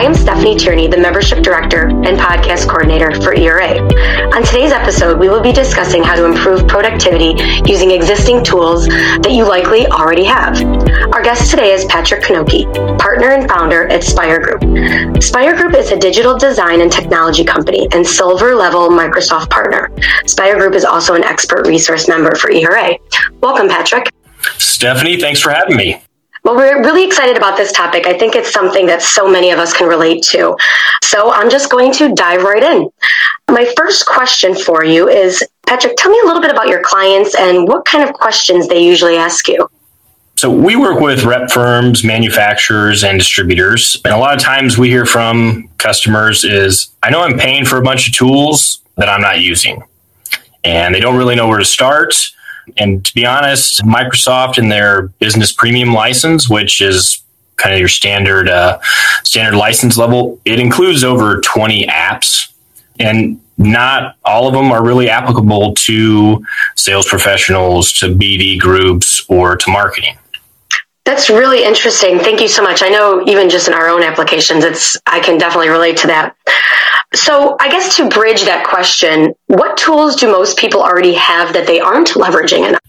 I am Stephanie Tierney, the Membership Director and Podcast Coordinator for ERA. On today's episode, we will be discussing how to improve productivity using existing tools that you likely already have. Our guest today is Patrick Knoche, partner and founder at Spire Group. Spire Group is a digital design and technology company and silver level Microsoft partner. Spire Group is also an expert resource member for ERA. Welcome, Patrick. Stephanie, thanks for having me. Well, we're really excited about this topic. I think it's something that so many of us can relate to. So I'm just going to dive right in. My first question for you is Patrick, tell me a little bit about your clients and what kind of questions they usually ask you. So we work with rep firms, manufacturers, and distributors. And a lot of times we hear from customers is, I know I'm paying for a bunch of tools that I'm not using. And they don't really know where to start and to be honest, Microsoft and their business premium license, which is kind of your standard uh, standard license level, it includes over 20 apps, and not all of them are really applicable to sales professionals, to BD groups, or to marketing. That's really interesting. Thank you so much. I know even just in our own applications, it's I can definitely relate to that. So, I guess to bridge that question, what tools do most people already have that they aren't leveraging enough?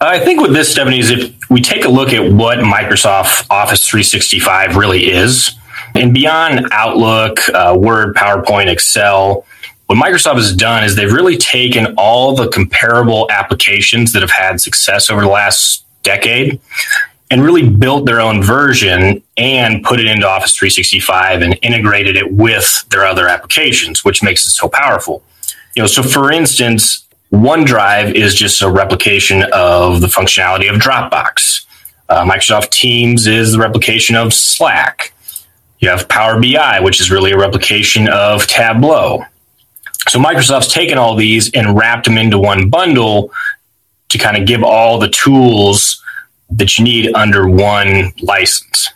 I think with this, Stephanie, is if we take a look at what Microsoft Office 365 really is, and beyond Outlook, uh, Word, PowerPoint, Excel, what Microsoft has done is they've really taken all the comparable applications that have had success over the last decade and really built their own version and put it into Office 365 and integrated it with their other applications, which makes it so powerful. You know, so for instance, OneDrive is just a replication of the functionality of Dropbox. Uh, Microsoft Teams is the replication of Slack. You have Power BI, which is really a replication of Tableau. So Microsoft's taken all these and wrapped them into one bundle to kind of give all the tools that you need under one license.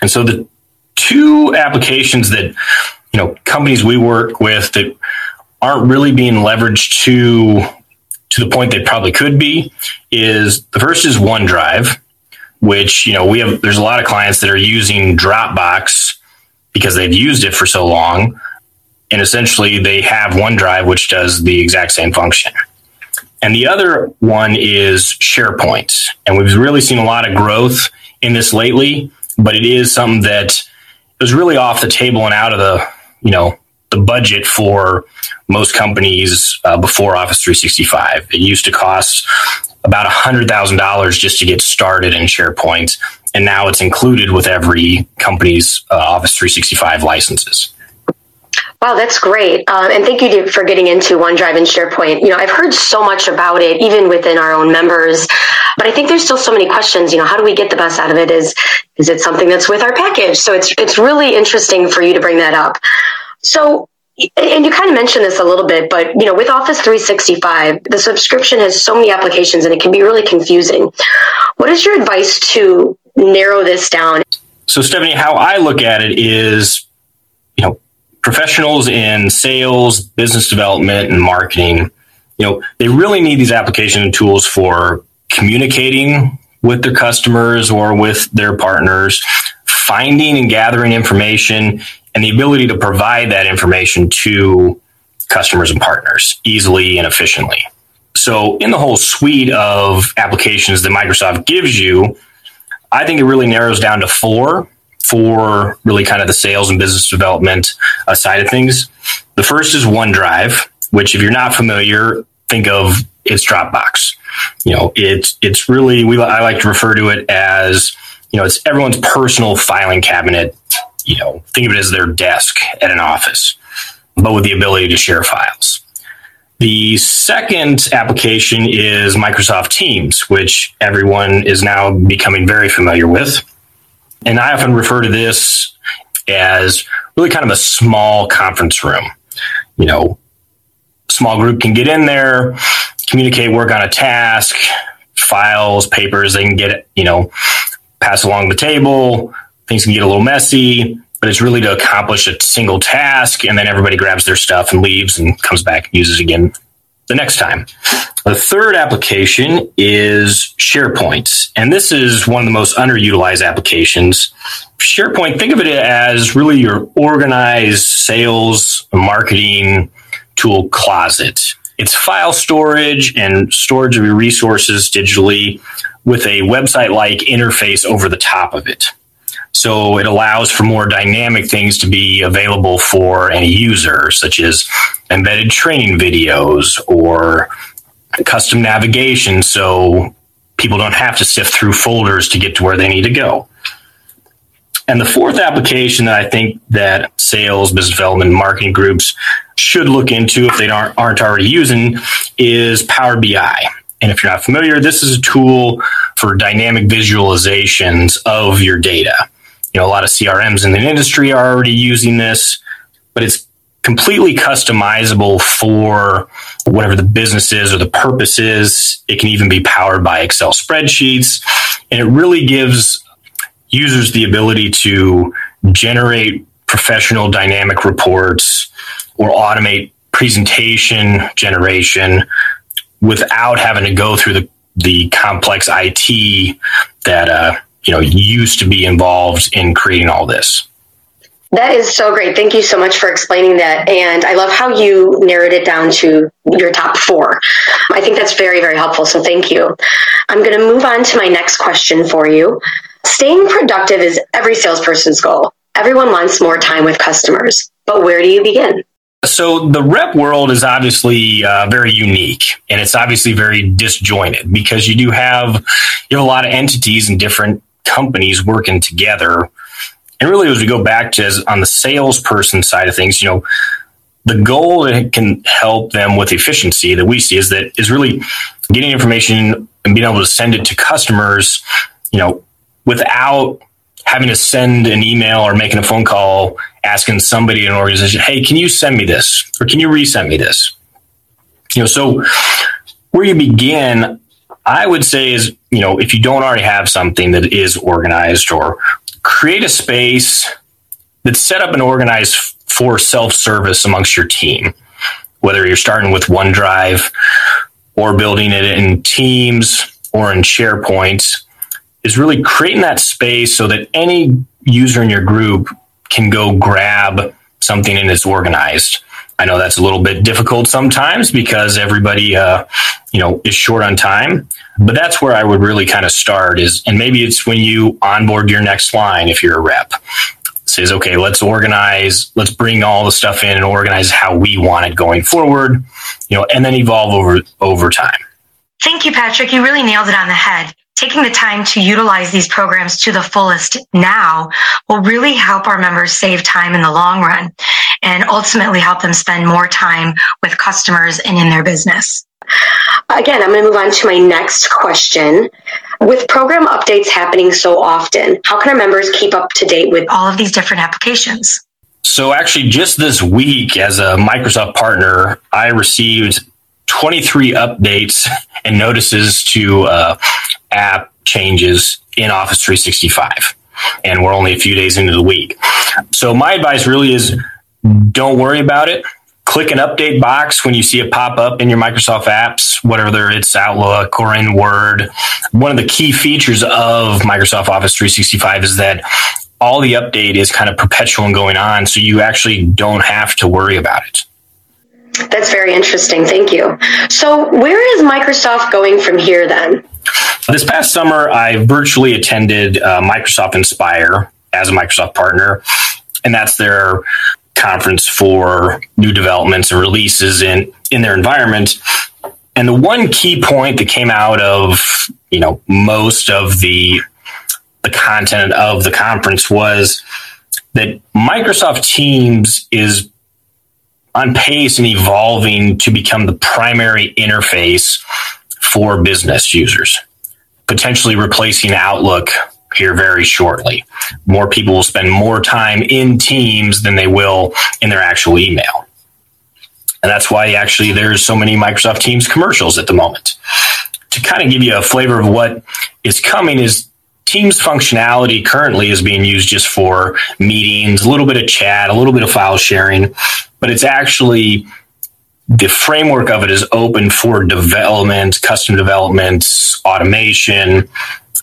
And so the two applications that you know companies we work with that aren't really being leveraged to to the point they probably could be is the first is OneDrive, which you know we have there's a lot of clients that are using Dropbox because they've used it for so long and essentially they have OneDrive which does the exact same function. And the other one is SharePoint. And we've really seen a lot of growth in this lately, but it is something that was really off the table and out of the, you know, the budget for most companies uh, before Office 365. It used to cost about $100,000 just to get started in SharePoint. And now it's included with every company's uh, Office 365 licenses. Wow, that's great. Um, and thank you for getting into OneDrive and SharePoint. You know, I've heard so much about it, even within our own members, but I think there's still so many questions. You know, how do we get the best out of it? Is is it something that's with our package? So it's it's really interesting for you to bring that up. So and you kind of mentioned this a little bit, but you know, with Office 365, the subscription has so many applications and it can be really confusing. What is your advice to narrow this down? So, Stephanie, how I look at it is, you know, professionals in sales, business development, and marketing, you know, they really need these application and tools for communicating with their customers or with their partners, finding and gathering information, and the ability to provide that information to customers and partners easily and efficiently. So, in the whole suite of applications that Microsoft gives you, I think it really narrows down to four for really kind of the sales and business development uh, side of things. The first is OneDrive, which if you're not familiar, think of it's Dropbox. You know, it's it's really we I like to refer to it as you know it's everyone's personal filing cabinet. You know, think of it as their desk at an office, but with the ability to share files. The second application is Microsoft Teams, which everyone is now becoming very familiar with. And I often refer to this as really kind of a small conference room. You know, small group can get in there, communicate, work on a task, files, papers, they can get it, you know, pass along the table. Things can get a little messy, but it's really to accomplish a single task. And then everybody grabs their stuff and leaves and comes back and uses again the next time. The third application is SharePoint. And this is one of the most underutilized applications. SharePoint, think of it as really your organized sales marketing tool closet. It's file storage and storage of your resources digitally with a website like interface over the top of it. So it allows for more dynamic things to be available for any user, such as embedded training videos or custom navigation. So people don't have to sift through folders to get to where they need to go. And the fourth application that I think that sales, business development, marketing groups should look into if they aren't, aren't already using is Power BI. And if you're not familiar, this is a tool for dynamic visualizations of your data. You know, a lot of CRMs in the industry are already using this, but it's completely customizable for whatever the business is or the purpose is. It can even be powered by Excel spreadsheets. And it really gives users the ability to generate professional dynamic reports or automate presentation generation without having to go through the, the complex IT that uh, you know used to be involved in creating all this. That is so great. Thank you so much for explaining that. And I love how you narrowed it down to your top four. I think that's very, very helpful. So thank you. I'm going to move on to my next question for you. Staying productive is every salesperson's goal. Everyone wants more time with customers, but where do you begin? So the rep world is obviously uh, very unique, and it's obviously very disjointed because you do have you have a lot of entities and different companies working together. And really, as we go back to as on the salesperson side of things, you know, the goal that can help them with efficiency that we see is that is really getting information and being able to send it to customers, you know, without having to send an email or making a phone call asking somebody in an organization, hey, can you send me this? Or can you resend me this? You know, so where you begin, I would say is, you know, if you don't already have something that is organized or create a space that's set up and organized for self-service amongst your team, whether you're starting with OneDrive or building it in Teams or in SharePoint, is really creating that space so that any user in your group can go grab something and it's organized. I know that's a little bit difficult sometimes because everybody, uh, you know, is short on time. But that's where I would really kind of start is, and maybe it's when you onboard your next line if you're a rep. Says, okay, let's organize, let's bring all the stuff in and organize how we want it going forward, you know, and then evolve over over time. Thank you, Patrick. You really nailed it on the head taking the time to utilize these programs to the fullest now will really help our members save time in the long run and ultimately help them spend more time with customers and in their business. Again, I'm going to move on to my next question. With program updates happening so often, how can our members keep up to date with all of these different applications? So, actually, just this week, as a Microsoft partner, I received 23 updates and notices to uh, app changes in Office 365. And we're only a few days into the week. So my advice really is don't worry about it. Click an update box when you see it pop up in your Microsoft apps, whether it's Outlook or in Word. One of the key features of Microsoft Office 365 is that all the update is kind of perpetual and going on, so you actually don't have to worry about it. That's very interesting. Thank you. So, where is Microsoft going from here then? This past summer, I virtually attended uh, Microsoft Inspire as a Microsoft partner, and that's their conference for new developments and releases in, in their environment. And the one key point that came out of you know most of the the content of the conference was that Microsoft Teams is on pace and evolving to become the primary interface for business users, potentially replacing Outlook here very shortly. More people will spend more time in Teams than they will in their actual email. And that's why actually there's so many Microsoft Teams commercials at the moment. To kind of give you a flavor of what is coming is Teams functionality currently is being used just for meetings, a little bit of chat, a little bit of file sharing, but it's actually the framework of it is open for development, custom development, automation,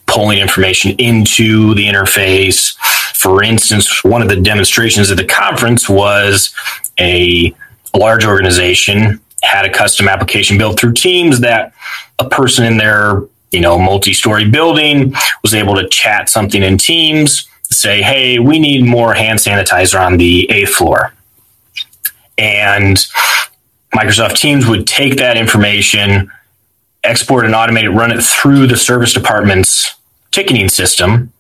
pulling information into the interface. For instance, one of the demonstrations at the conference was a large organization had a custom application built through Teams that a person in their you know multi-story building was able to chat something in Teams, say, "Hey, we need more hand sanitizer on the eighth floor," and Microsoft Teams would take that information, export and automate it, run it through the service department's ticketing system.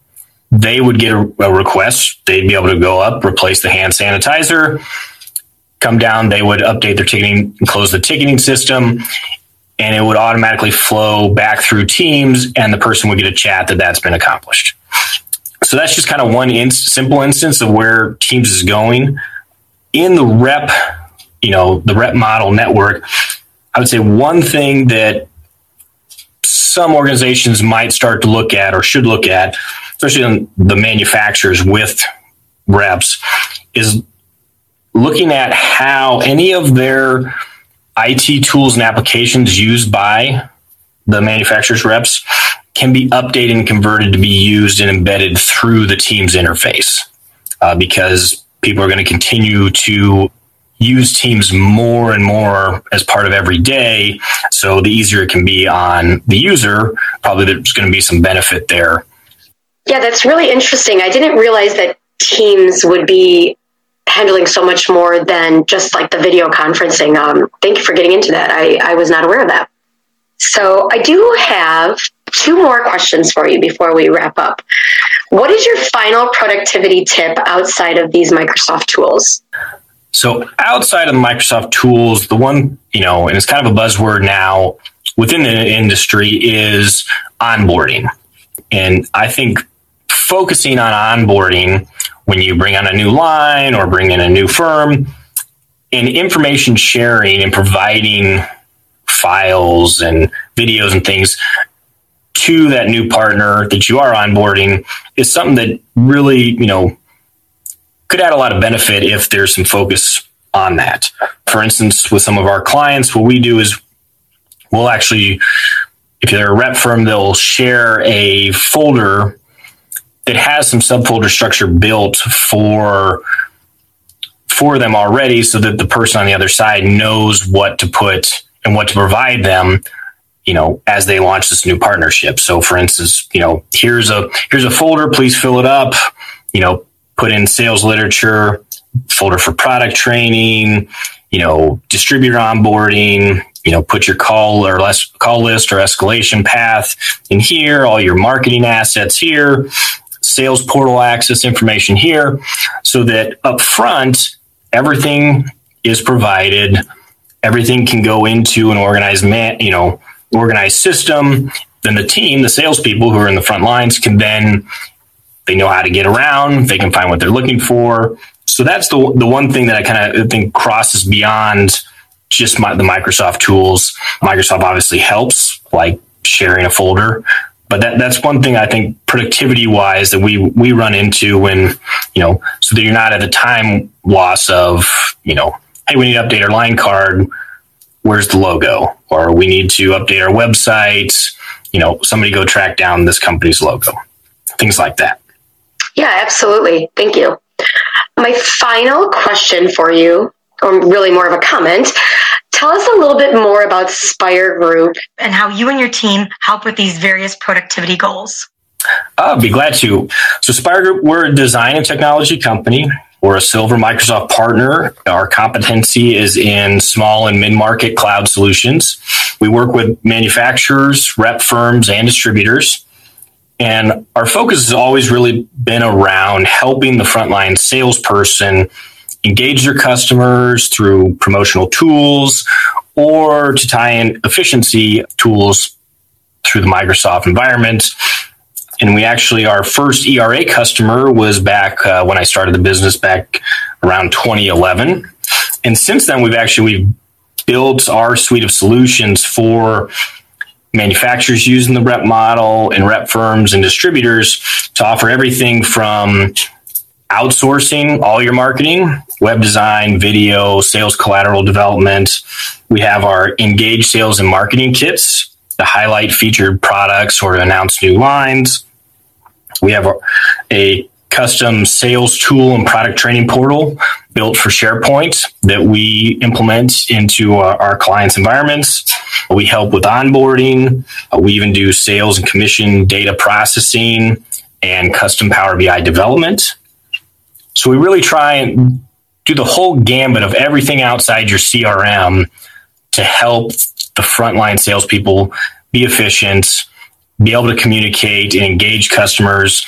They would get a, a request. They'd be able to go up, replace the hand sanitizer, come down, they would update their ticketing and close the ticketing system, and it would automatically flow back through Teams, and the person would get a chat that that's been accomplished. So that's just kind of one simple instance of where Teams is going. In the rep, you know, the rep model network, I would say one thing that some organizations might start to look at or should look at, especially on the manufacturers with reps, is looking at how any of their IT tools and applications used by the manufacturer's reps can be updated and converted to be used and embedded through the Teams interface uh, because people are going to continue to use Teams more and more as part of every day. So the easier it can be on the user, probably there's going to be some benefit there. Yeah, that's really interesting. I didn't realize that Teams would be handling so much more than just like the video conferencing. Um, thank you for getting into that. I, I was not aware of that. So I do have two more questions for you before we wrap up. What is your final productivity tip outside of these Microsoft tools? So outside of Microsoft tools, the one, you know, and it's kind of a buzzword now within the industry is onboarding. And I think focusing on onboarding when you bring on a new line or bring in a new firm and information sharing and providing files and videos and things to that new partner that you are onboarding is something that really, you know, could add a lot of benefit if there's some focus on that. For instance, with some of our clients, what we do is we'll actually, if they're a rep firm, they'll share a folder it has some subfolder structure built for for them already so that the person on the other side knows what to put and what to provide them you know as they launch this new partnership so for instance you know here's a here's a folder please fill it up you know put in sales literature folder for product training you know distributor onboarding you know put your call or less call list or escalation path in here all your marketing assets here sales portal access information here so that up front, everything is provided. Everything can go into an organized man, you know, organized system. Then the team, the salespeople who are in the front lines can then they know how to get around. They can find what they're looking for. So that's the the one thing that I kind of think crosses beyond just my, the Microsoft tools. Microsoft obviously helps, like sharing a folder, but that, that's one thing I think productivity wise that we, we run into when, you know, so that you're not at the time loss of, you know, hey, we need to update our line card. Where's the logo? Or we need to update our website. You know, somebody go track down this company's logo. Things like that. Yeah, absolutely. Thank you. My final question for you, or really more of a comment, Tell us a little bit more about Spire Group and how you and your team help with these various productivity goals. I'll be glad to. So, Spire Group, we're a design and technology company. We're a silver Microsoft partner. Our competency is in small and mid market cloud solutions. We work with manufacturers, rep firms, and distributors. And our focus has always really been around helping the frontline salesperson engage their customers through promotional tools or to tie in efficiency tools through the Microsoft environment. And we actually, our first ERA customer was back uh, when I started the business back around 2011. And since then, we've actually we've built our suite of solutions for manufacturers using the rep model and rep firms and distributors to offer everything from outsourcing all your marketing, web design, video, sales collateral development. We have our engage sales and marketing kits to highlight featured products or announce new lines. We have a, a custom sales tool and product training portal built for SharePoint that we implement into our, our clients' environments. We help with onboarding. Uh, we even do sales and commission data processing and custom Power BI development. So we really try and do the whole gambit of everything outside your CRM to help the frontline salespeople be efficient, be able to communicate and engage customers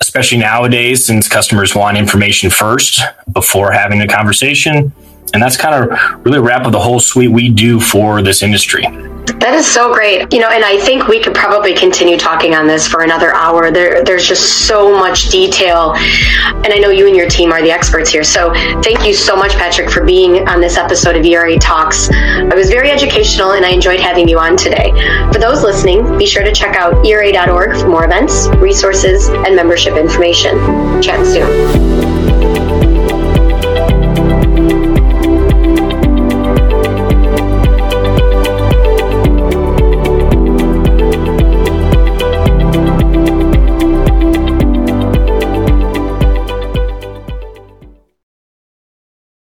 especially nowadays since customers want information first before having a conversation. And that's kind of really a wrap up the whole suite we do for this industry. That is so great. You know, and I think we could probably continue talking on this for another hour. There, there's just so much detail. And I know you and your team are the experts here. So thank you so much, Patrick, for being on this episode of ERA Talks. It was very educational and I enjoyed having you on today. For those listening, be sure to check out ERA.org for more events, resources, and membership information. Chat soon.